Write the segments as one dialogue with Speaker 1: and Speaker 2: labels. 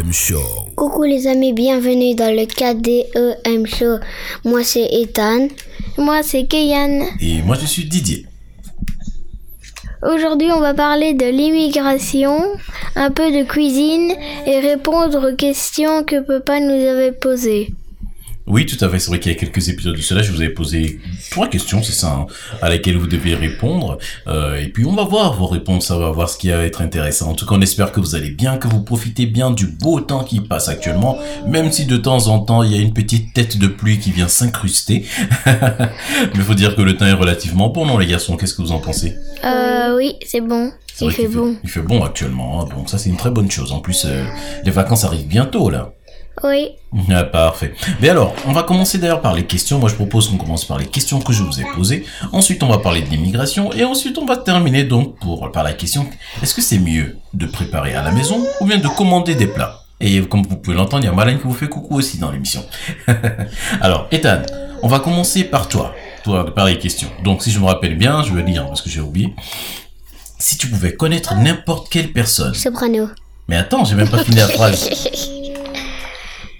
Speaker 1: KDEM Show.
Speaker 2: Coucou les amis, bienvenue dans le KDEM Show. Moi c'est Ethan.
Speaker 3: Moi c'est Keyan.
Speaker 1: Et moi je suis Didier.
Speaker 3: Aujourd'hui on va parler de l'immigration, un peu de cuisine et répondre aux questions que papa nous avait posées.
Speaker 1: Oui, tout à fait. C'est vrai qu'il y a quelques épisodes de cela, je vous avais posé trois questions, c'est ça, hein, à laquelle vous devez répondre. Euh, et puis on va voir vos réponses, on va voir ce qui va être intéressant. En tout cas, on espère que vous allez bien, que vous profitez bien du beau temps qui passe actuellement, même si de temps en temps il y a une petite tête de pluie qui vient s'incruster. Mais il faut dire que le temps est relativement bon, non les garçons Qu'est-ce que vous en pensez?
Speaker 3: Euh oui, c'est bon. Il fait bon.
Speaker 1: Il fait bon actuellement, hein, donc ça c'est une très bonne chose. En plus, euh, les vacances arrivent bientôt là.
Speaker 3: Oui.
Speaker 1: Ah, parfait. Mais alors, on va commencer d'ailleurs par les questions. Moi, je propose qu'on commence par les questions que je vous ai posées. Ensuite, on va parler de l'immigration. Et ensuite, on va terminer donc pour, par la question, est-ce que c'est mieux de préparer à la maison ou bien de commander des plats? Et comme vous pouvez l'entendre, il y a Malène qui vous fait coucou aussi dans l'émission. alors, Ethan, on va commencer par toi, toi, par les questions. Donc, si je me rappelle bien, je vais lire parce que j'ai oublié. Si tu pouvais connaître n'importe quelle personne.
Speaker 2: Soprano.
Speaker 1: Mais attends, j'ai même pas fini la phrase.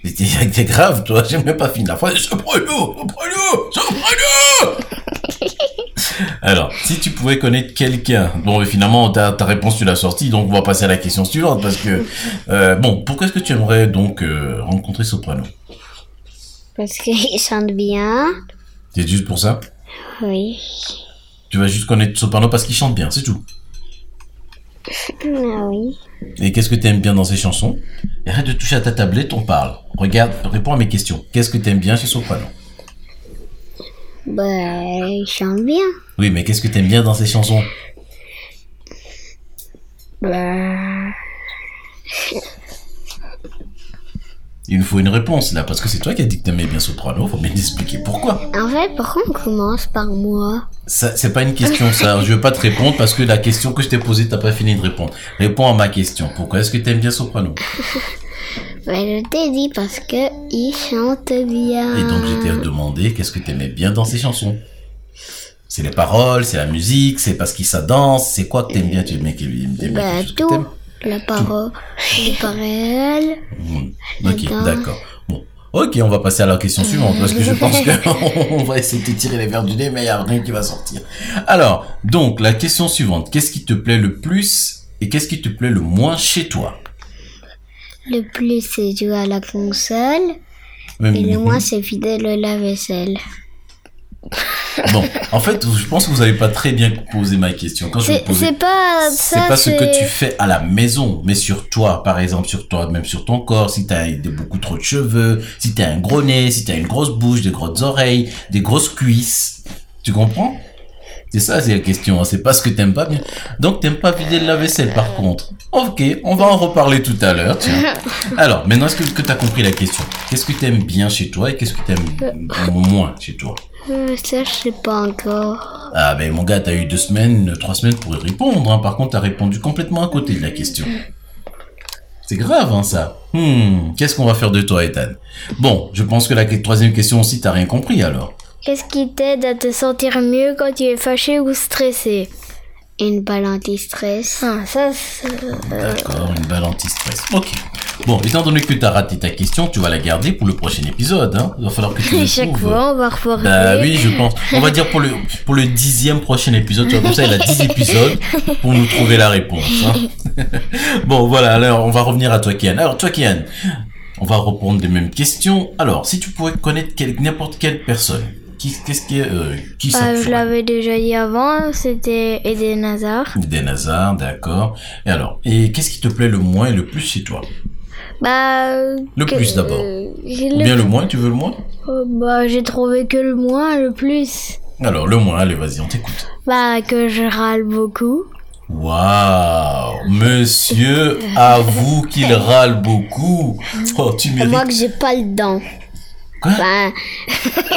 Speaker 1: C'était c'était grave, toi, j'ai même pas fini la phrase. Soprano, soprano, soprano Alors, si tu pouvais connaître quelqu'un, bon, mais finalement, ta, ta réponse, tu l'as sortie, donc on va passer à la question suivante, parce que, euh, bon, pourquoi est-ce que tu aimerais donc euh, rencontrer Soprano?
Speaker 2: Parce qu'il chante bien.
Speaker 1: C'est juste pour ça?
Speaker 2: Oui.
Speaker 1: Tu vas juste connaître Soprano parce qu'il chante bien, c'est tout.
Speaker 2: Ah oui.
Speaker 1: Et qu'est-ce que tu aimes bien dans ses chansons? Arrête de toucher à ta tablette, on parle. Regarde, réponds à mes questions. Qu'est-ce que tu aimes bien chez Soprano?
Speaker 2: Bah, il chante bien.
Speaker 1: Oui, mais qu'est-ce que tu aimes bien dans ses chansons?
Speaker 2: Bah,
Speaker 1: Il nous faut une réponse là, parce que c'est toi qui as dit que t'aimais bien Soprano, faut bien expliquer pourquoi.
Speaker 2: en fait, pourquoi on commence par moi?
Speaker 1: C'est pas une question ça, je veux pas te répondre parce que la question que je t'ai posée, t'as pas fini de répondre. Réponds à ma question, pourquoi est-ce que t'aimes bien Soprano
Speaker 2: Bah, je t'ai dit parce que il chante bien.
Speaker 1: Et donc je t'ai demandé qu'est-ce que t'aimais bien dans ses chansons C'est les paroles, c'est la musique, c'est parce qu'il ça danse, c'est quoi que t'aimes bien? Tu aimais qu'il aime bien
Speaker 2: Bah,
Speaker 1: que
Speaker 2: tout.
Speaker 1: t'aimes
Speaker 2: La parole, les paroles.
Speaker 1: Hmm, Ok,
Speaker 2: D'accord.
Speaker 1: Bon. Ok, on va passer à la question suivante parce que je pense que on va essayer de tirer les verres du nez, mais il n'y a rien qui va sortir. Alors, donc, la question suivante. Qu'est-ce qui te plaît le plus et qu'est-ce qui te plaît le moins chez toi?
Speaker 2: Le plus, c'est jouer à la console. Et le moins, c'est vider le lave-vaisselle.
Speaker 1: Bon, en fait, je pense que vous n'avez pas très bien posé ma question. Quand je vous
Speaker 3: C'est
Speaker 1: posais-
Speaker 3: c'est pas ça.
Speaker 1: pas ce que tu fais à la maison, mais sur toi, par exemple, sur toi, même sur ton corps, si t'as beaucoup trop de cheveux, si t'as un gros nez, si t'as une grosse bouche, des grosses oreilles, des grosses cuisses. Tu comprends? C'est ça, c'est la question. hein. C'est pas ce que t'aimes pas bien. Donc, t'aimes pas vider le lave-vaisselle, par contre. Ok, on va en reparler tout à l'heure. Alors, maintenant, est-ce que, que t'as compris la question? Qu'est-ce que t'aimes bien chez toi et qu'est-ce que t'aimes moins chez toi?
Speaker 2: Euh, ça, je sais pas encore.
Speaker 1: Ah ben mon gars, t'as eu deux semaines, trois semaines pour y répondre. Hein. Par contre, t'as répondu complètement à côté de la question. C'est grave, hein, ça. Hmm, qu'est-ce qu'on va faire de toi, Ethan? Bon, je pense que la troisième question aussi, t'as rien compris alors.
Speaker 3: Qu'est-ce qui t'aide à te sentir mieux quand tu es fâché ou stressé?
Speaker 2: Une balle anti-stress.
Speaker 3: Ah, ça, c'est-
Speaker 1: D'accord, une balle anti-stress. Ok. Bon, étant donné que t'as raté ta question, tu vas la garder pour le prochain épisode. Hein. Il va falloir que tu me
Speaker 3: chaque
Speaker 1: trouves.
Speaker 3: fois on va refaire.
Speaker 1: Bah oui, je pense. On va dire pour le pour le dixième prochain épisode. Tu vois, comme ça, il a dix épisodes pour nous trouver la réponse. hein. bon, voilà. Alors, on va revenir à toi, Kian. Alors, toi, Kian, on va reprendre les mêmes questions. Alors, si tu pouvais connaître quel- n'importe quelle personne, qu'est-ce qui est euh, qui ça te
Speaker 3: je l'avais déjà dit avant, c'était Eden Hazard.
Speaker 1: Des Nazars, d'accord. Et alors, et qu'est-ce qui te plaît le moins et le plus chez toi?
Speaker 3: Bah.
Speaker 1: Le
Speaker 3: que-
Speaker 1: plus d'abord.
Speaker 3: euh,
Speaker 1: Ou bien le moins, tu veux le moins?
Speaker 3: Euh, Bah, j'ai trouvé que le moins, le plus.
Speaker 1: Alors, le moins, allez, vas-y, on t'écoute.
Speaker 3: Bah, que je râle beaucoup.
Speaker 1: Waouh Monsieur avoue qu'il râle beaucoup. Oh, tu
Speaker 2: Moi
Speaker 1: mérites.
Speaker 2: que j'ai pas le dent.
Speaker 1: Quoi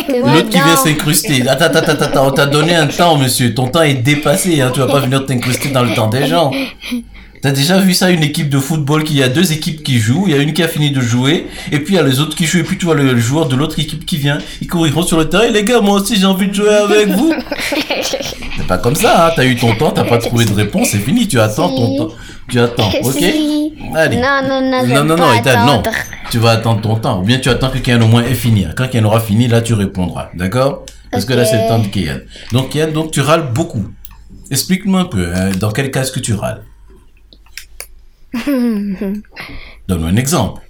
Speaker 2: Ben,
Speaker 1: L'autre qui vient s'incruster. Attends, attends, attends, attends, on t'a donné un temps, monsieur. Ton temps est dépassé, hein. Tu vas pas venir t'incruster dans le temps des gens. T'as déjà vu ça, une équipe de football qui y a deux équipes qui jouent, il y a une qui a fini de jouer, et puis il y a les autres qui jouent, et puis tu vois le, le joueur de l'autre équipe qui vient, ils courront sur le terrain, et les gars, moi aussi j'ai envie de jouer avec vous. C'est pas comme ça, hein. T'as eu ton temps, t'as pas trouvé de réponse, c'est fini, tu attends ton temps. Tu attends, ok?
Speaker 2: Si.
Speaker 1: Allez.
Speaker 2: Non, non, non,
Speaker 1: Non, non, non, Ethan, non. Tu vas attendre ton temps. Ou bien tu attends que Kian au moins ait fini. Quand Kian aura fini, là, tu répondras. D'accord? Parce que là, c'est le temps de Kian. Donc, Kian, donc, tu râles beaucoup. Explique-moi un peu. hein, dans quel cas est-ce que tu râles? Donne-moi un exemple.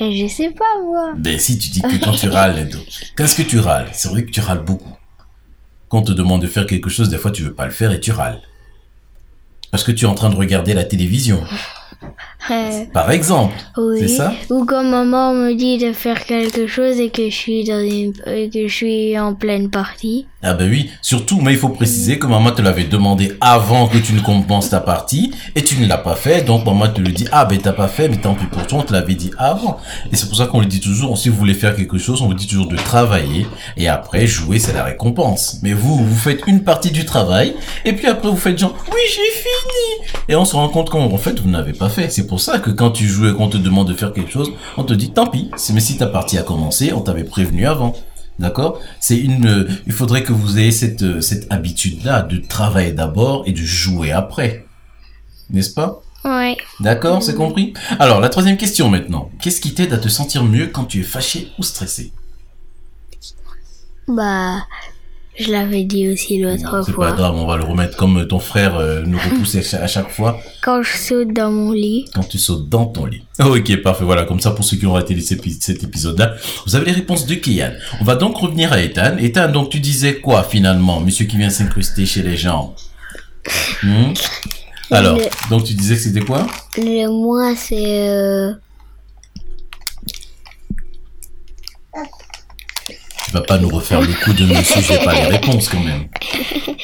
Speaker 3: Euh, Je sais pas, moi.
Speaker 1: Ben, si tu dis que quand tu râles, qu'est-ce que tu râles? C'est vrai que tu râles beaucoup. Quand on te demande de faire quelque chose, des fois, tu veux pas le faire et tu râles. Parce que tu es en train de regarder la télévision.
Speaker 3: Euh,
Speaker 1: Par exemple.
Speaker 3: oui.
Speaker 1: C'est ça
Speaker 3: Ou quand maman me dit de faire quelque chose et que je suis dans une, que je suis en pleine partie.
Speaker 1: Ah ben oui, surtout, mais il faut préciser que maman te l'avait demandé avant que tu ne commences ta partie et tu ne l'as pas fait, donc maman te le dit, ah ben t'as pas fait, mais tant pis pour toi, on te l'avait dit avant. Et c'est pour ça qu'on le dit toujours, si vous voulez faire quelque chose, on vous dit toujours de travailler et après jouer, c'est la récompense. Mais vous, vous faites une partie du travail et puis après vous faites genre, oui j'ai fini Et on se rend compte qu'en fait vous n'avez pas fait. C'est pour ça que quand tu joues et qu'on te demande de faire quelque chose, on te dit, tant pis, mais si ta partie a commencé, on t'avait prévenu avant. D'accord? C'est une. euh, il faudrait que vous ayez cette euh, cette habitude-là de travailler d'abord et de jouer après, n'est-ce pas?
Speaker 3: Ouais.
Speaker 1: D'accord, c'est compris? Alors la troisième question maintenant. Qu'est-ce qui t'aide à te sentir mieux quand tu es fâché ou stressé?
Speaker 3: Bah, je l'avais dit aussi l'autre
Speaker 1: Bon, C'est pas
Speaker 3: fois.
Speaker 1: grave, on va le remettre comme ton frère euh, nous repousse à cha- à chaque fois
Speaker 3: Quand je saute dans mon lit.
Speaker 1: quand tu sautes dans ton lit. Ok, parfait. Voilà, comme ça pour ceux qui ont raté cet épi- cet épisode-là, vous avez les réponses de Kian. On va donc revenir à Ethan. Ethan, donc tu disais quoi finalement, monsieur qui vient s'incruster chez les gens? Hmm? Alors,
Speaker 2: Le-
Speaker 1: donc tu disais que c'était quoi?
Speaker 2: Le moi, c'est. euh,
Speaker 1: Tu vas pas nous refaire le coup de monsieur, j'ai pas les réponses quand même.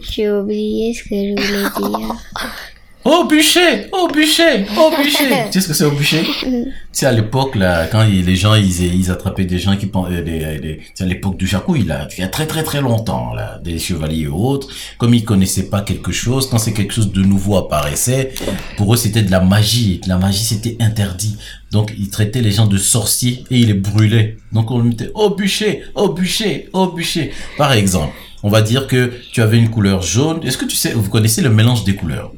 Speaker 2: J'ai oublié ce que je voulais dire.
Speaker 1: Oh bûcher, oh bûcher, oh bûcher. tu sais ce que c'est au bûcher? Tu sais à l'époque là, quand il- les gens ils, ils attrapaient des gens qui pen- les, les, tu sais, à l'époque du jacouille là, il y a très très très longtemps là, des chevaliers et autres, comme ils connaissaient pas quelque chose, quand c'est quelque chose de nouveau apparaissait, pour eux c'était de la magie, et de la magie c'était interdit. Donc ils traitaient les gens de sorciers et ils les brûlaient. Donc on mettait au bûcher, au bûcher, au bûcher. Par exemple, on va dire que tu avais une couleur jaune. Est-ce que tu sais, vous connaissez le mélange des couleurs?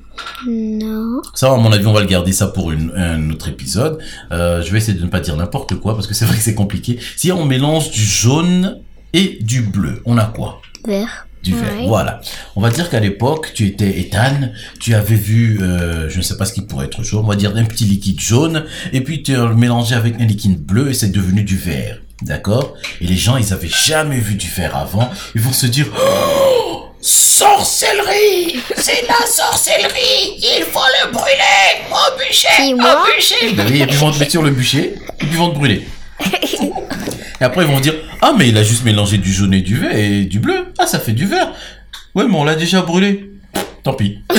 Speaker 2: Non.
Speaker 1: ça, à mon avis, on va le garder ça pour une, un autre épisode. Euh, je vais essayer de ne pas dire n'importe quoi parce que c'est vrai que c'est compliqué. Si on mélange du jaune et du bleu, on a quoi?
Speaker 2: Vert.
Speaker 1: Du vert.
Speaker 3: Ouais.
Speaker 1: Voilà. On va dire qu'à l'époque, tu étais Ethan, tu avais vu, euh, je ne sais pas ce qui pourrait être jaune, on va dire un petit liquide jaune, et puis tu as mélangé avec un liquide bleu et c'est devenu du vert. D'accord? Et les gens, ils avaient jamais vu du vert avant. Ils vont se dire, oh, sorcellerie C'est la sorcellerie Il faut le brûler Au bûcher Au bûcher Ben oui, et puis ils vont te mettre sur le bûcher, et puis ils vont te brûler. Et après, ils vont dire, ah, mais il a juste mélangé du jaune et du vert et du bleu. Ah, ça fait du vert. Ouais, mais on l'a déjà brûlé. Tant pis.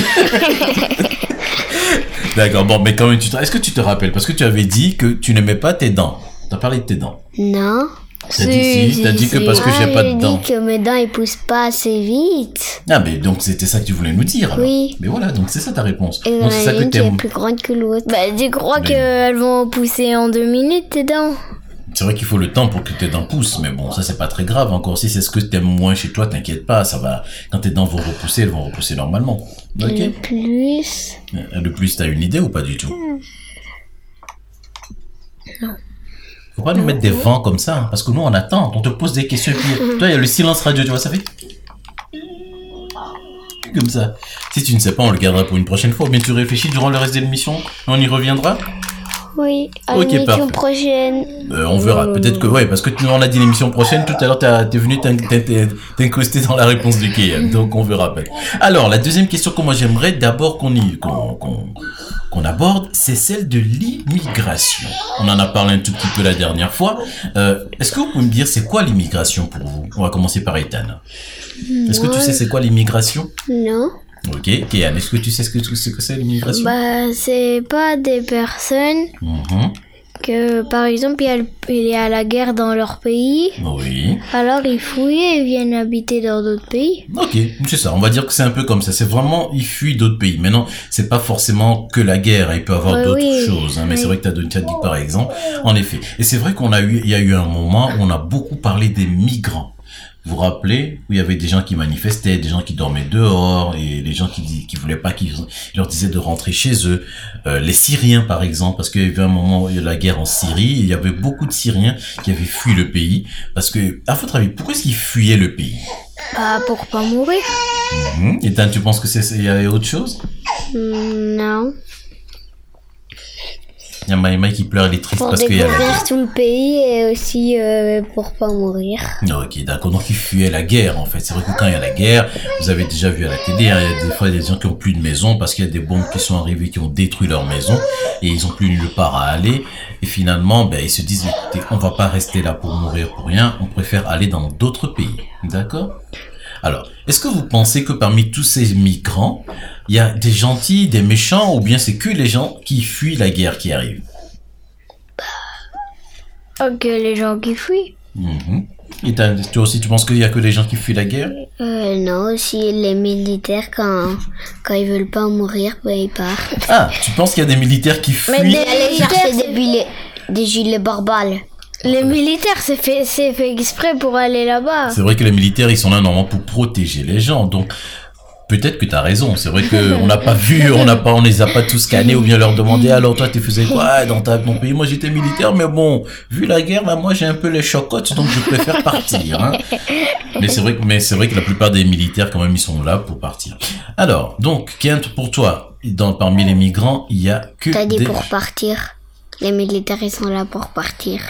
Speaker 1: D'accord, bon, mais quand même, tu te... est-ce que tu te rappelles? Parce que tu avais dit que tu n'aimais pas tes dents. T'as parlé de tes dents.
Speaker 2: Non.
Speaker 1: T'as dit si, t'as dit que parce que j'ai
Speaker 2: Ah,
Speaker 1: pas de dents.
Speaker 2: dit que mes dents, ils poussent pas assez vite.
Speaker 1: Ah, mais donc c'était ça que tu voulais nous dire. alors.
Speaker 2: Oui.
Speaker 1: Mais voilà, donc c'est ça ta réponse.
Speaker 2: Et
Speaker 1: Donc c'est ça que
Speaker 2: une qui est plus grande que l'autre.
Speaker 3: Bah, tu crois
Speaker 1: Mais-
Speaker 3: qu'elles vont pousser en deux minutes, tes dents
Speaker 1: C'est vrai qu'il faut le temps pour que tes dents poussent, mais bon, ça c'est pas très grave. Encore si c'est ce que t'aimes moins chez toi, t'inquiète pas, ça va. Quand tes dents vont repousser, elles vont repousser normalement. Ok.
Speaker 2: Le plus.
Speaker 1: Euh, De plus, t'as une idée ou pas du tout? Faut pas nous mettre des vents comme ça, hein, parce que nous on attend, on te pose des questions et puis toi il y a le silence radio, tu vois, ça fait comme ça. Si tu ne sais pas, on le gardera pour une prochaine fois. Bien tu réfléchis durant le reste de l'émission, on y reviendra.
Speaker 2: Oui. À l'émission prochaine.
Speaker 1: Euh, on verra. Peut-être que ouais, parce que tu on a dit l'émission prochaine. Tout à l'heure, t'es venu t'in- t'in- t'in- t'incruster dans la réponse du KM. Donc on verra. Alors la deuxième question que moi j'aimerais d'abord qu'on y qu'on qu'on qu'on aborde, c'est celle de l'immigration. On en a parlé un tout petit peu la dernière fois. Euh, Est-ce que vous pouvez me dire c'est quoi l'immigration pour vous? On va commencer par Ethan. Est-ce que tu sais c'est quoi l'immigration?
Speaker 2: Non.
Speaker 1: Ok, Kéan, est-ce que tu sais ce que ce que c'est l'immigration?
Speaker 3: Bah, c'est pas des personnes
Speaker 1: Mhm.
Speaker 3: que, par exemple, il y, a y la guerre dans leur pays,
Speaker 1: Oui.
Speaker 3: alors ils fouillent et viennent habiter dans d'autres pays.
Speaker 1: Ok, c'est ça. On va dire que c'est un peu comme ça. C'est vraiment, ils fuient d'autres pays. Maintenant, c'est pas forcément que la guerre. Il peut y avoir
Speaker 3: Ouais,
Speaker 1: d'autres
Speaker 3: oui.
Speaker 1: choses. hein. Mais c'est vrai que tu as donné, tu as dit par exemple. En effet. Et c'est vrai qu'on a eu, il y a eu un moment où on a beaucoup parlé des migrants. Vous vous rappelez où il y avait des gens qui manifestaient, des gens qui dormaient dehors et les gens qui dis- qui voulaient pas qu'ils ils leur disaient de rentrer chez eux. Euh, les Syriens par exemple, parce qu'il y avait un moment où il y a la guerre en Syrie, et il y avait beaucoup de Syriens qui avaient fui le pays parce que à votre avis, pourquoi est-ce qu'ils fuyaient le pays?
Speaker 3: Bah, pour pas mourir.
Speaker 1: Mhm. Et tu penses que c'est il y avait autre chose?
Speaker 2: Hmm, Non.
Speaker 1: Il y a Maïma qui pleure, elle est triste
Speaker 2: Pour
Speaker 1: parce qu'il y a la guerre.
Speaker 2: tout le pays et aussi euh, pour pas mourir.
Speaker 1: Ok, d'accord. Donc ils fuyaient la guerre en fait. C'est vrai que quand il y a la guerre, vous avez déjà vu à la télé, hein, il y a des fois des gens qui ont plus de maison parce qu'il y a des bombes qui sont arrivées qui ont détruit leur maison et ils ont plus nulle part à aller. Et finalement, ben ils se disent écoutez, on va pas rester là pour mourir pour rien. On préfère aller dans d'autres pays. D'accord? Alors, est-ce que vous pensez que parmi tous ces migrants, il y a des gentils, des méchants, ou bien c'est que les gens qui fuient la guerre qui arrive?
Speaker 3: Ok, les gens qui fuient.
Speaker 1: Mhm. Et t'as- toi aussi, tu penses qu'il y a que les gens qui fuient la guerre?
Speaker 2: Euh, non, aussi les militaires, quand, quand ils veulent pas mourir, ben ils partent.
Speaker 1: Ah, tu penses qu'il y a des militaires qui fuient?
Speaker 3: Mais des-
Speaker 2: Aller
Speaker 3: militaires,
Speaker 2: chercher
Speaker 3: c'est-
Speaker 2: des, des gilets barbales.
Speaker 3: Les militaires, c'est fait, c'est fait exprès pour aller là-bas.
Speaker 1: C'est vrai que les militaires, ils sont là normalement pour protéger les gens. Donc, peut-être que tu as raison. C'est vrai que on n'a pas vu, on n'a pas, on les a pas tous scannés ou bien leur demander alors toi tu faisais quoi dans ta, ton pays? Moi j'étais militaire, mais bon, vu la guerre, bah, moi j'ai un peu les chocottes, donc je préfère partir. Hein. Mais c'est vrai que, mais c'est vrai que la plupart des militaires quand même ils sont là pour partir. Alors, donc Kent, pour toi, dans parmi les migrants, il y a que
Speaker 2: T'as dit
Speaker 1: des
Speaker 2: pour partir. Les militaires, ils sont là pour partir.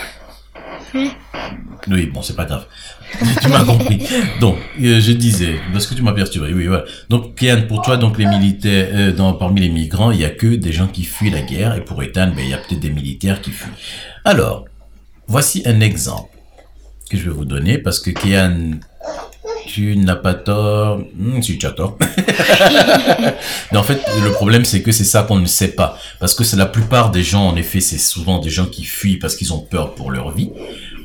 Speaker 1: Oui, bon, c'est pas grave. tu m'as compris. Donc, euh, je disais, parce que tu m'as perturbé, oui, voilà. Donc, Kian, pour toi, donc les militaires, euh, parmi les migrants, il y a que des gens qui fuient la guerre, et pour Ethan, ben, il y a peut-être des militaires qui fuient. Alors, voici un exemple que je vais vous donner, parce que Kian, tu n'as pas tort. Hmm, si tu as tort. Mais en fait, le problème, c'est que c'est ça qu'on ne sait pas. Parce que c'est la plupart des gens, en effet, c'est souvent des gens qui fuient parce qu'ils ont peur pour leur vie.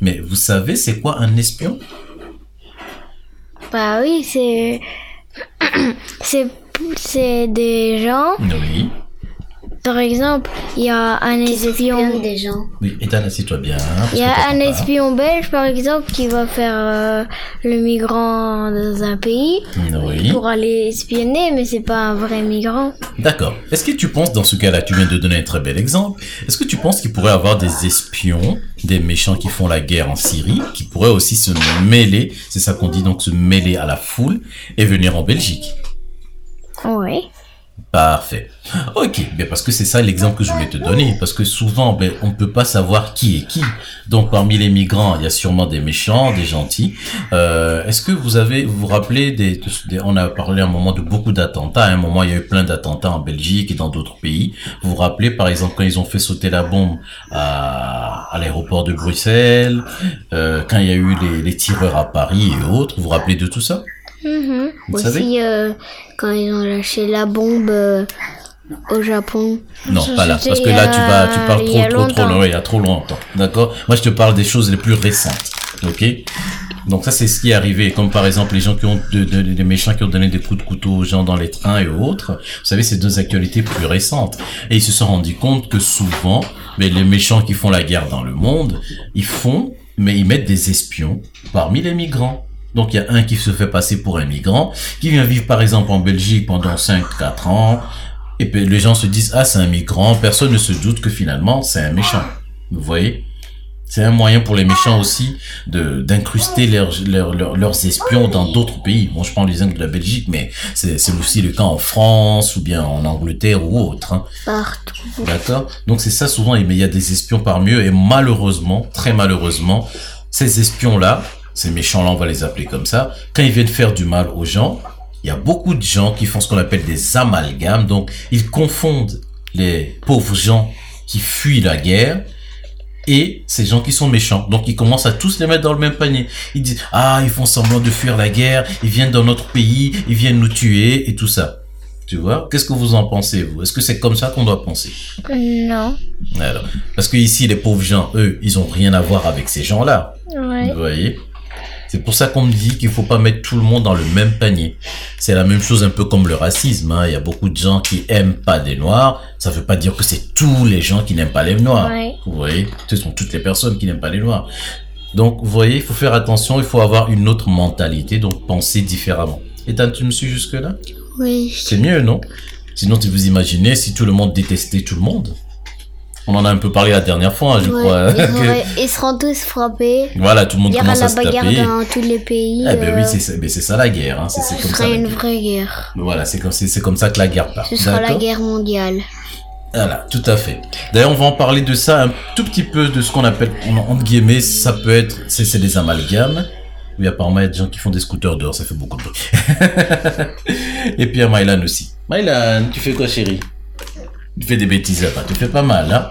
Speaker 1: Mais vous savez, c'est quoi un espion?
Speaker 3: Bah oui, c'est. c'est. C'est des gens.
Speaker 1: Oui.
Speaker 3: Par exemple, il y a un espion.
Speaker 2: des gens.
Speaker 1: Oui, Ethan, assis-toi bien. hein,
Speaker 3: Il y a un
Speaker 1: pas.
Speaker 3: espion belge, par exemple, qui va faire euh, le migrant dans un pays
Speaker 1: Oui.
Speaker 3: pour aller espionner, mais c'est pas un vrai migrant.
Speaker 1: D'accord. Est-ce que tu penses, dans ce cas-là, tu viens de donner un très bel exemple, est-ce que tu penses qu'il pourrait y avoir des espions, des méchants qui font la guerre en Syrie, qui pourraient aussi se mêler, c'est ça qu'on dit donc, se mêler à la foule et venir en Belgique?
Speaker 3: Oui.
Speaker 1: Parfait. Ok, bien parce que c'est ça l'exemple que je voulais te donner, parce que souvent ben, on ne peut pas savoir qui est qui. Donc parmi les migrants, il y a sûrement des méchants, des gentils. Euh, Est-ce que vous avez, vous vous rappelez des, on a parlé à un moment de beaucoup d'attentats. À un moment, il y a eu plein d'attentats en Belgique et dans d'autres pays. Vous vous rappelez par exemple quand ils ont fait sauter la bombe à, à l'aéroport de Bruxelles, euh, quand il y a eu les, les tireurs à Paris et autres. Vous vous rappelez de tout ça?
Speaker 3: Mhm.
Speaker 1: Vous savez
Speaker 2: Aussi, euh, quand ils ont lâché la bombe euh, au Japon.
Speaker 1: Non, pas là, parce que là tu vas, tu parles trop, trop, trop loin, il y a trop longtemps, d'accord? Moi je te parle des choses les plus récentes, ok? Donc ça c'est ce qui est arrivé, comme par exemple les gens qui ont, de, de- des méchants qui ont donné des coups de couteau aux gens dans les trains et autres. Vous savez, c'est deux actualités plus récentes. Et ils se sont rendus compte que souvent, mais les méchants qui font la guerre dans le monde, ils font, mais ils mettent des espions parmi les migrants. Donc il y a un qui se fait passer pour un migrant, qui vient vivre par exemple en Belgique pendant 5-4 ans, et puis les gens se disent, ah, c'est un migrant, personne ne se doute que finalement, c'est un méchant. Vous voyez? C'est un moyen pour les méchants aussi de d'incruster leurs, leurs, leurs, leurs espions dans d'autres pays. Bon, je prends l'exemple de la Belgique, mais c'est c'est aussi le cas en France ou bien en Angleterre ou autre. Hein.
Speaker 2: Partout.
Speaker 1: D'accord? Donc c'est ça souvent, mais il y a des espions parmi eux, et malheureusement, très malheureusement, ces espions-là, ces méchants-là, on va les appeler comme ça, quand ils viennent faire du mal aux gens, il y a beaucoup de gens qui font ce qu'on appelle des amalgames, donc ils confondent les pauvres gens qui fuient la guerre et ces gens qui sont méchants. Donc ils commencent à tous les mettre dans le même panier. Ils disent, ah, ils font semblant de fuir la guerre, ils viennent dans notre pays, ils viennent nous tuer et tout ça. Tu vois? Qu'est-ce que vous en pensez, vous? Est-ce que c'est comme ça qu'on doit penser?
Speaker 3: Non.
Speaker 1: alors, parce que ici, les pauvres gens, eux, ils ont rien à voir avec ces gens-là.
Speaker 3: Ouais.
Speaker 1: Vous voyez? C'est pour ça qu'on me dit qu'il faut pas mettre tout le monde dans le même panier. C'est la même chose un peu comme le racisme. hein. Il y a beaucoup de gens qui aiment pas les noirs. Ça veut pas dire que c'est tous les gens qui n'aiment pas les noirs.
Speaker 3: Ouais.
Speaker 1: Vous voyez Ce sont toutes les personnes qui n'aiment pas les noirs. Donc, vous voyez, il faut faire attention, il faut avoir une autre mentalité, donc penser différemment. Ethan, tu me suis jusque-là?
Speaker 2: Oui.
Speaker 1: C'est mieux, non? Sinon, tu vous imaginez si tout le monde détestait tout le monde On en a un peu parlé la dernière fois, je
Speaker 2: Ouais,
Speaker 1: crois.
Speaker 2: ils, seront tous frappés.
Speaker 1: voilà, tout le monde
Speaker 2: Il y aura
Speaker 1: commence à
Speaker 2: la
Speaker 1: se
Speaker 2: bagarre
Speaker 1: taper.
Speaker 2: dans tous les pays.
Speaker 1: Eh ben oui,
Speaker 2: euh,
Speaker 1: c'est ça, mais c'est ça la guerre. Hein. C'est c'est
Speaker 2: ce
Speaker 1: comme ça.
Speaker 2: sera
Speaker 1: la
Speaker 2: une
Speaker 1: guerre.
Speaker 2: vraie guerre.
Speaker 1: Voilà, c'est comme, c'est c'est comme ça que la guerre part.
Speaker 2: Ce sera la guerre mondiale.
Speaker 1: Voilà, tout à fait. D'ailleurs, on va en parler de ça un tout petit peu, de ce qu'on appelle, en- entre guillemets, ça peut être, c'est c'est des amalgames. Oui, apparemment, il y a des gens qui font des scooters dehors, ça fait beaucoup de bruit. Et puis, il y a Mylan aussi. Mylan, tu fais quoi, chérie? Tu fais des bêtises là-bas, tu fais pas mal, hein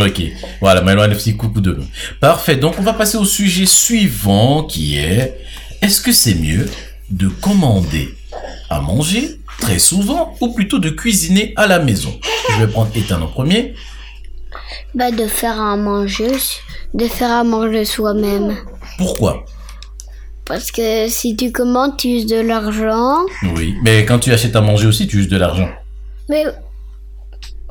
Speaker 1: Ok, voilà, un petit coucou de. Parfait, donc on va passer au sujet suivant qui est, est-ce que c'est mieux de commander à manger très souvent ou plutôt de cuisiner à la maison? Je vais prendre Ethan en premier.
Speaker 2: Bah, de faire à manger, de faire à manger soi-même.
Speaker 1: Pourquoi?
Speaker 2: Parce que si tu commandes, tu uses de l'argent.
Speaker 1: Oui, mais quand tu achètes à manger aussi, tu uses de l'argent.
Speaker 3: Mais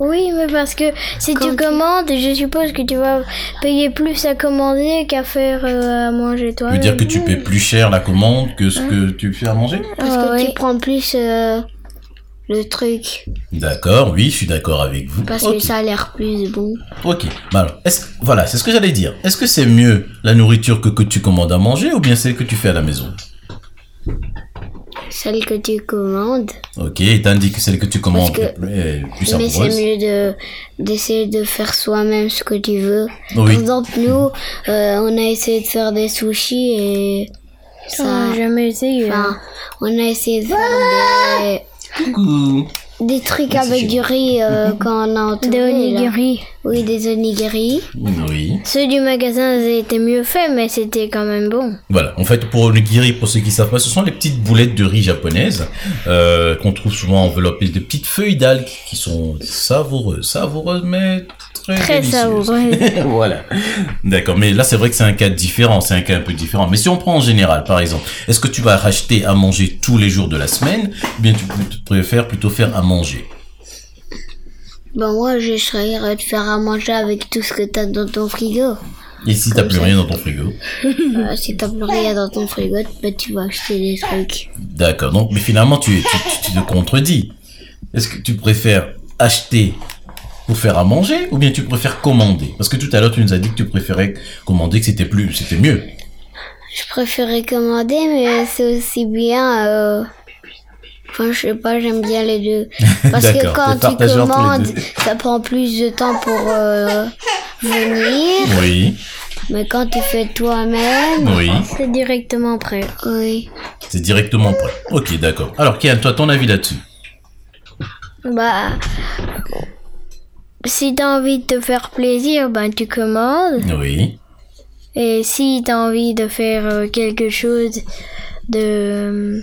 Speaker 3: oui, mais parce que si
Speaker 2: Quand
Speaker 3: tu
Speaker 2: tu-
Speaker 3: commandes, je suppose que tu vas payer plus à commander qu'à faire euh, à manger toi.
Speaker 1: Tu veux dire que tu paies plus cher la commande que ce que tu fais à manger?
Speaker 2: Parce
Speaker 3: Ah,
Speaker 2: que
Speaker 3: oui.
Speaker 2: tu prends plus euh, le truc.
Speaker 1: D'accord, oui, je suis d'accord avec vous.
Speaker 2: Parce que ça a l'air plus bon.
Speaker 1: Ok, bah alors, est-ce, voilà, c'est ce que j'allais dire. Est-ce que c'est mieux la nourriture que, que tu commandes à manger ou bien celle que tu fais à la maison?
Speaker 2: Celle que tu commandes.
Speaker 1: Ok, Ethan dit que celle que tu commandes est plus,
Speaker 2: Mais c'est mieux de d'essayer de faire soi-même ce que tu veux. Par
Speaker 1: Oui,
Speaker 2: exemple, nous, euh, on a essayé de faire des sushis et ça.
Speaker 3: Ah, jamais essayé.
Speaker 2: Enfin, on a essayé de faire des,
Speaker 1: coucou.
Speaker 2: des trucs avec du riz euh, quand on a entouré.
Speaker 3: Des
Speaker 2: là.
Speaker 3: Onigiri.
Speaker 2: Oui, des onigiri.
Speaker 1: Oui.
Speaker 3: Ceux du magasin étaient mieux faits, mais c'était quand même bon.
Speaker 1: Voilà, en fait, pour le nigiri, pour ceux qui savent pas, ce sont les petites boulettes de riz japonaises euh, qu'on trouve souvent enveloppées de petites feuilles d'algues qui sont savoureuses, savoureuses, mais très,
Speaker 3: Très savoureuses.
Speaker 1: voilà. D'accord, mais là, c'est vrai que c'est un cas différent, c'est un cas un peu différent. Mais si on prend en général, par exemple, est-ce que tu vas racheter à manger tous les jours de la semaine, ou bien tu préfères plutôt faire à manger?
Speaker 2: Bon, moi, j'essaierais de faire à manger avec tout ce que t'as dans ton frigo.
Speaker 1: Et si t'as plus rien dans ton frigo
Speaker 2: Euh, si t'as plus rien dans ton frigo, bah, tu vas acheter des trucs.
Speaker 1: D'accord, donc, mais finalement, tu, tu, tu, tu te contredis. Est-ce que tu préfères acheter pour faire à manger ou bien tu préfères commander? Parce que tout à l'heure, tu nous as dit que tu préférais commander, que c'était plus, c'était mieux.
Speaker 2: Je préférais commander, mais c'est aussi bien. Euh... Enfin, je sais pas, j'aime bien les deux. Parce que quand tu commandes, ça prend plus de temps pour euh, venir.
Speaker 1: Oui,
Speaker 2: Mais quand tu fais toi-même,
Speaker 1: oui,
Speaker 3: C'est directement prêt.
Speaker 2: oui.
Speaker 1: c'est directement prêt. Ok, d'accord. Alors, Kian, toi, ton avis là-dessus?
Speaker 3: Bah, si t'as envie de te faire plaisir, ben tu commandes.
Speaker 1: Oui,
Speaker 3: Et si t'as envie de faire euh, quelque chose de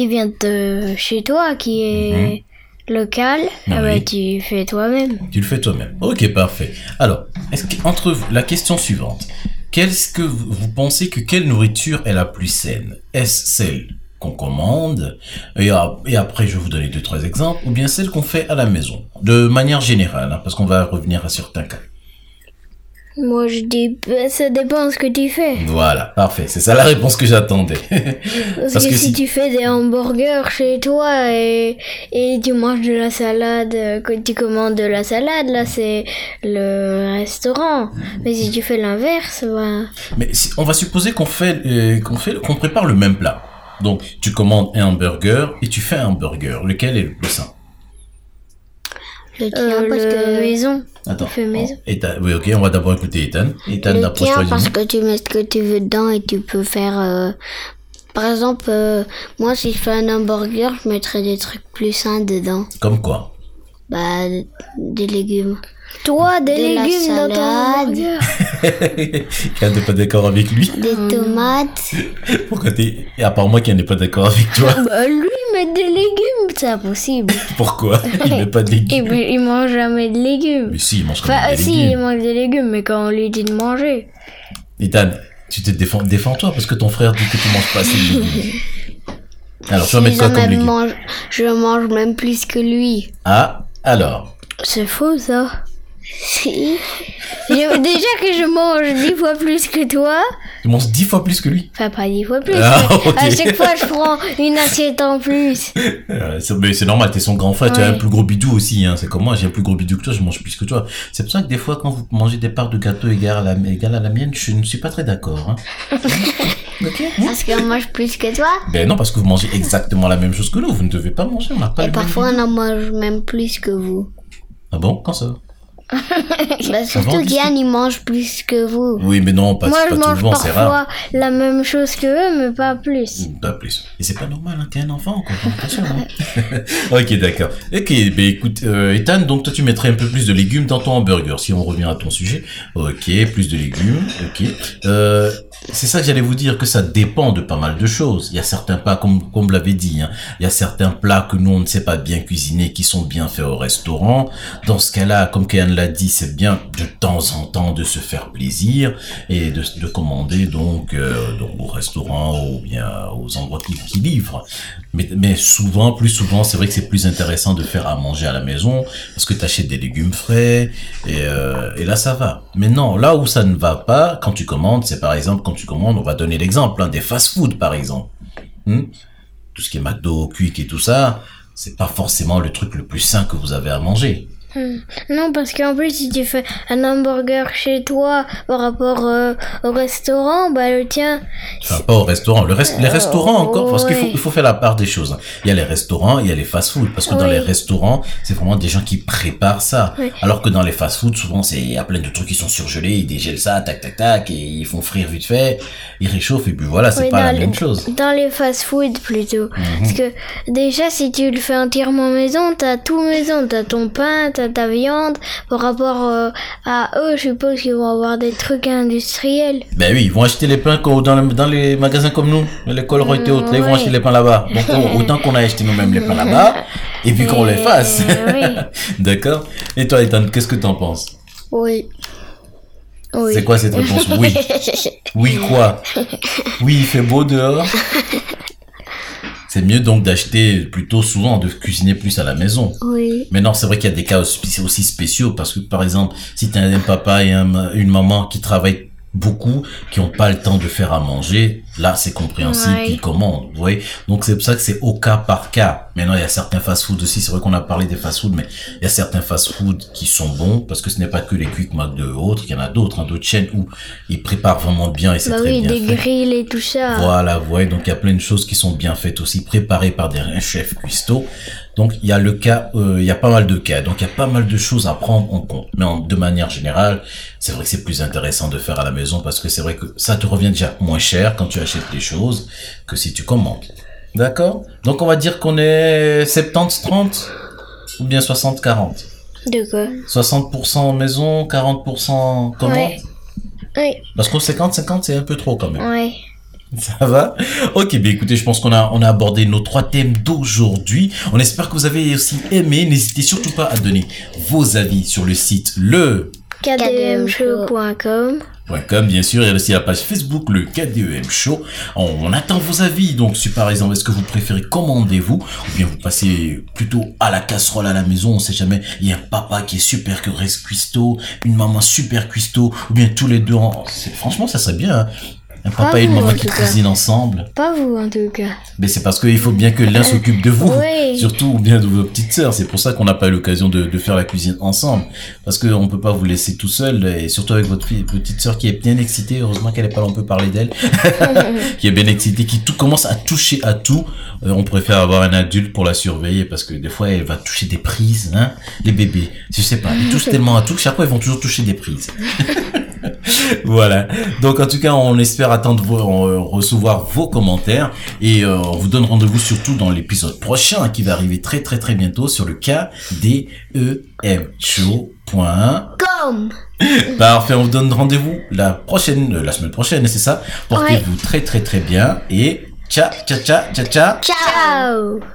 Speaker 3: qui vient de chez toi, qui est local,
Speaker 1: Ah
Speaker 3: ah bah,
Speaker 1: oui.
Speaker 3: tu fais toi-même.
Speaker 1: tu le fais toi-même. Ok, parfait. Alors, est-ce que, entre vous, la question suivante. Qu'est-ce que vous, vous pensez que quelle nourriture est la plus saine? Est-ce celle qu'on commande? Et après je vais vous donner deux trois exemples ou bien celle qu'on fait à la maison de manière générale hein, parce qu'on va revenir à certains cas.
Speaker 3: Moi je dis, bah, ça dépend de ce que tu fais.
Speaker 1: Voilà, parfait. C'est ça la réponse que j'attendais.
Speaker 3: Parce,
Speaker 1: Parce
Speaker 3: que,
Speaker 1: que
Speaker 3: si,
Speaker 1: si-
Speaker 3: tu fais des hamburgers chez toi et, et tu manges de la salade, euh, que tu commandes de la salade, là c'est le restaurant. Mais si tu fais l'inverse, bah,
Speaker 1: Mais si- on va supposer qu'on fait, euh, qu'on fait, qu'on prépare le même plat. Donc, tu commandes un hamburger et tu fais un hamburger. Lequel est le plus sain?
Speaker 2: Le
Speaker 3: euh,
Speaker 2: parce
Speaker 3: le
Speaker 2: que.
Speaker 3: maison.
Speaker 1: Attends. Oh, Ethan- oui, ok, on va d'abord écouter Ethan. Ethan,
Speaker 2: Le tien, parce que tu mets ce que tu veux dedans et tu peux faire. euh, Par exemple, euh, moi, si je fais un hamburger, je mettrais des trucs plus sains dedans.
Speaker 1: Comme quoi?
Speaker 2: Bah, des légumes.
Speaker 3: Toi, des
Speaker 2: De la
Speaker 3: légumes dans ton
Speaker 1: n'est pas d'accord avec lui.
Speaker 2: Des tomates.
Speaker 1: Pourquoi t'es... Et à part moi qui n'est pas d'accord avec toi.
Speaker 3: Bah, lui, mettre des légumes, c'est impossible.
Speaker 1: Pourquoi? Il met pas de
Speaker 3: Et
Speaker 1: légumes.
Speaker 3: puis, il mange jamais de légumes.
Speaker 1: Mais si, il mange quand
Speaker 3: Enfin,
Speaker 1: même des
Speaker 3: si, il
Speaker 1: légumes.
Speaker 3: mange des légumes, mais quand on lui dit de manger.
Speaker 1: Ethan, tu te défends, défends-toi parce que ton frère dit que tu manges pas assez de légumes. Alors, tu vas
Speaker 2: Si
Speaker 1: mettre quoi comme légumes?
Speaker 2: mange, je mange même plus que lui.
Speaker 1: Ah, alors.
Speaker 3: C'est faux, ça. Si. Je- déjà que je mange dix fois plus que toi.
Speaker 1: Tu manges dix fois plus que lui.
Speaker 3: Enfin, pas dix fois plus.
Speaker 1: Ah.
Speaker 3: À chaque fois, je prends une assiette en plus.
Speaker 1: C'est mais c'est normal, t'es son grand frère, tu as
Speaker 3: Ouais.
Speaker 1: un plus gros bidou aussi, hein. C'est comme moi, j'ai un plus gros bidou que toi, je mange plus que toi. C'est pour ça que des fois, quand vous mangez des parts de gâteau égales à la, égales à la mienne, je ne suis pas très d'accord, hein. ok?
Speaker 2: Parce qu'on mange plus que toi.
Speaker 1: Ben non, parce que vous mangez exactement la même chose que nous. Vous ne devez pas manger, on n'a pas
Speaker 2: Et
Speaker 1: le même
Speaker 2: parfois, on en mange même plus que vous.
Speaker 1: Ah bon? Quand ça?
Speaker 2: Bah, surtout Yann, il mange plus que vous.
Speaker 1: Oui, mais non, pas,
Speaker 3: Moi,
Speaker 1: pas
Speaker 3: je mange
Speaker 1: souvent, c'est rare.
Speaker 3: la même chose que eux, mais pas plus.
Speaker 1: Pas plus. Et c'est pas normal, hein, t'es un enfant, quoi. Attention, hein. ok, d'accord. Ok, ben écoute, euh, Ethan, donc toi tu mettrais un peu plus de légumes dans ton hamburger, si on revient à ton sujet. Ok, plus de légumes, ok. Euh, c'est ça que j'allais vous dire, que ça dépend de pas mal de choses. Il y a certains plats, comme, comme vous l'avez dit, hein, il y a certains plats que nous on ne sait pas bien cuisiner, qui sont bien faits au restaurant. Dans ce cas-là, comme Kéan dit, c'est bien de temps en temps de se faire plaisir et de, de commander donc, euh, donc au restaurant ou bien aux endroits qui, livrent. Mais, souvent, plus souvent, c'est vrai que c'est plus intéressant de faire à manger à la maison parce que tu achètes des légumes frais et, euh, et là ça va. Mais non, là où ça ne va pas, quand tu commandes, c'est par exemple quand tu commandes, on va donner l'exemple, hein, des fast-food par exemple. Hmm? Tout ce qui est McDo, Quick et tout ça, c'est pas forcément le truc le plus sain que vous avez à manger.
Speaker 3: Non, parce qu'en plus, si tu fais un hamburger chez toi par rapport euh, au restaurant, bah le tien,
Speaker 1: Enfin, pas au restaurant. Le les restaurants encore, parce qu'il faut, il faut faire la part des choses. Il y a les restaurants, il y a les fast-food, parce que dans les restaurants, c'est vraiment des gens qui préparent ça.
Speaker 3: Oui.
Speaker 1: Alors que dans les fast-food, souvent, c'est, il y a plein de trucs qui sont surgelés, ils dégèlent ça, tac, tac, tac, et ils font frire vite fait, ils réchauffent, et puis voilà, c'est
Speaker 3: Oui,
Speaker 1: pas la même chose.
Speaker 3: dans les fast-food plutôt. Parce que déjà, si tu le fais entièrement maison, t'as tout maison. T'as ton pain, t'as ta viande. Par rapport euh, à eux, je suppose qu'ils vont avoir des trucs industriels.
Speaker 1: Ben oui, ils vont acheter les pains dans, dans les magasins comme nous, l'école Roy et autres, là, ils vont acheter les pains là-bas. Donc, on- autant qu'on a acheté nous-mêmes les pains là-bas, et puis qu'on les fasse.
Speaker 3: oui.
Speaker 1: D'accord? Et toi, Ethan, qu'est-ce que t'en penses?
Speaker 2: Oui. Oui.
Speaker 1: C'est quoi cette réponse? Oui. Oui quoi? Oui, il fait beau dehors. C'est mieux donc d'acheter plutôt souvent, de cuisiner plus à la maison.
Speaker 2: Oui.
Speaker 1: Mais non, c'est vrai qu'il y a des cas aussi aussi spéciaux parce que par exemple, si tu as un papa et un- une maman qui travaillent beaucoup, qui ont pas le temps de faire à manger, là c'est compréhensible
Speaker 3: Ouais.
Speaker 1: qu'ils commandent, vous voyez. Donc c'est pour ça que c'est au cas par cas. Maintenant il y a certains fast-food aussi, c'est vrai qu'on a parlé des fast-food, mais il y a certains fast-food qui sont bons parce que ce n'est pas que les Quick McDo et autres, il y en a d'autres, hein, d'autres chaînes où ils préparent vraiment bien et c'est
Speaker 3: Bah
Speaker 1: très
Speaker 3: oui,
Speaker 1: bien
Speaker 3: des
Speaker 1: fait.
Speaker 3: grilles et tout ça.
Speaker 1: Voilà, vous voyez, donc il y a plein de choses qui sont bien faites aussi, préparées par des chefs cuistots. Donc il y a le cas, euh, il y a pas mal de cas, donc il y a pas mal de choses à prendre en compte. Mais en- de manière générale, c'est vrai que c'est plus intéressant de faire à la maison parce que c'est vrai que ça te revient déjà moins cher quand tu achètes les choses que si tu commandes. D'accord? Donc on va dire qu'on est 70-30 ou bien 60-40
Speaker 3: De quoi?
Speaker 1: 60% maison, 40% commande?
Speaker 3: Ouais. Oui,
Speaker 1: Parce qu'au 50-50 c'est un peu trop quand même.
Speaker 3: ouais.
Speaker 1: Ça va? Ok, ben écoutez, je pense qu'on a, on a abordé nos trois thèmes d'aujourd'hui. On espère que vous avez aussi aimé. N'hésitez surtout pas à donner vos avis sur le site le
Speaker 3: kdmshow.com
Speaker 1: .com, bien sûr. Il y a aussi la page Facebook, le KDEM Show. On, on attend vos avis. Donc, si par exemple, est-ce que vous préférez commandez-vous ou bien vous passez plutôt à la casserole à la maison On sait jamais. Il y a un papa qui est super cuistot, une maman super cuistot, ou bien tous les deux. En... Franchement, ça serait bien. hein. Un papa et une maman qui cuisinent ensemble.
Speaker 3: Pas vous en tout cas.
Speaker 1: Mais c'est parce qu'il faut bien que l'un s'occupe de vous,
Speaker 3: Oui.
Speaker 1: surtout ou bien de vos petites sœurs. C'est pour ça qu'on n'a pas eu l'occasion de, de faire la cuisine ensemble, parce qu'on peut pas vous laisser tout seul, et surtout avec votre fille, petite sœur qui est bien excitée. Heureusement qu'elle est pas là, on peut parler d'elle, qui est bien excitée, qui tout commence à toucher à tout. Euh, on préfère avoir un adulte pour la surveiller, parce que des fois elle va toucher des prises, hein, les bébés. Je sais pas, ils touchent tellement à tout que chaque fois ils vont toujours toucher des prises. voilà. Donc en tout cas, on espère attendre vos, euh, recevoir vos commentaires et euh, on vous donne rendez-vous surtout dans l'épisode prochain qui va arriver très très très bientôt sur le KDEM Show.
Speaker 2: Comme.
Speaker 1: Parfait, on vous donne rendez-vous la prochaine, euh, la semaine prochaine, c'est ça? Portez-vous très très très bien et ciao ciao ciao ciao.
Speaker 2: Ciao.
Speaker 3: Ciao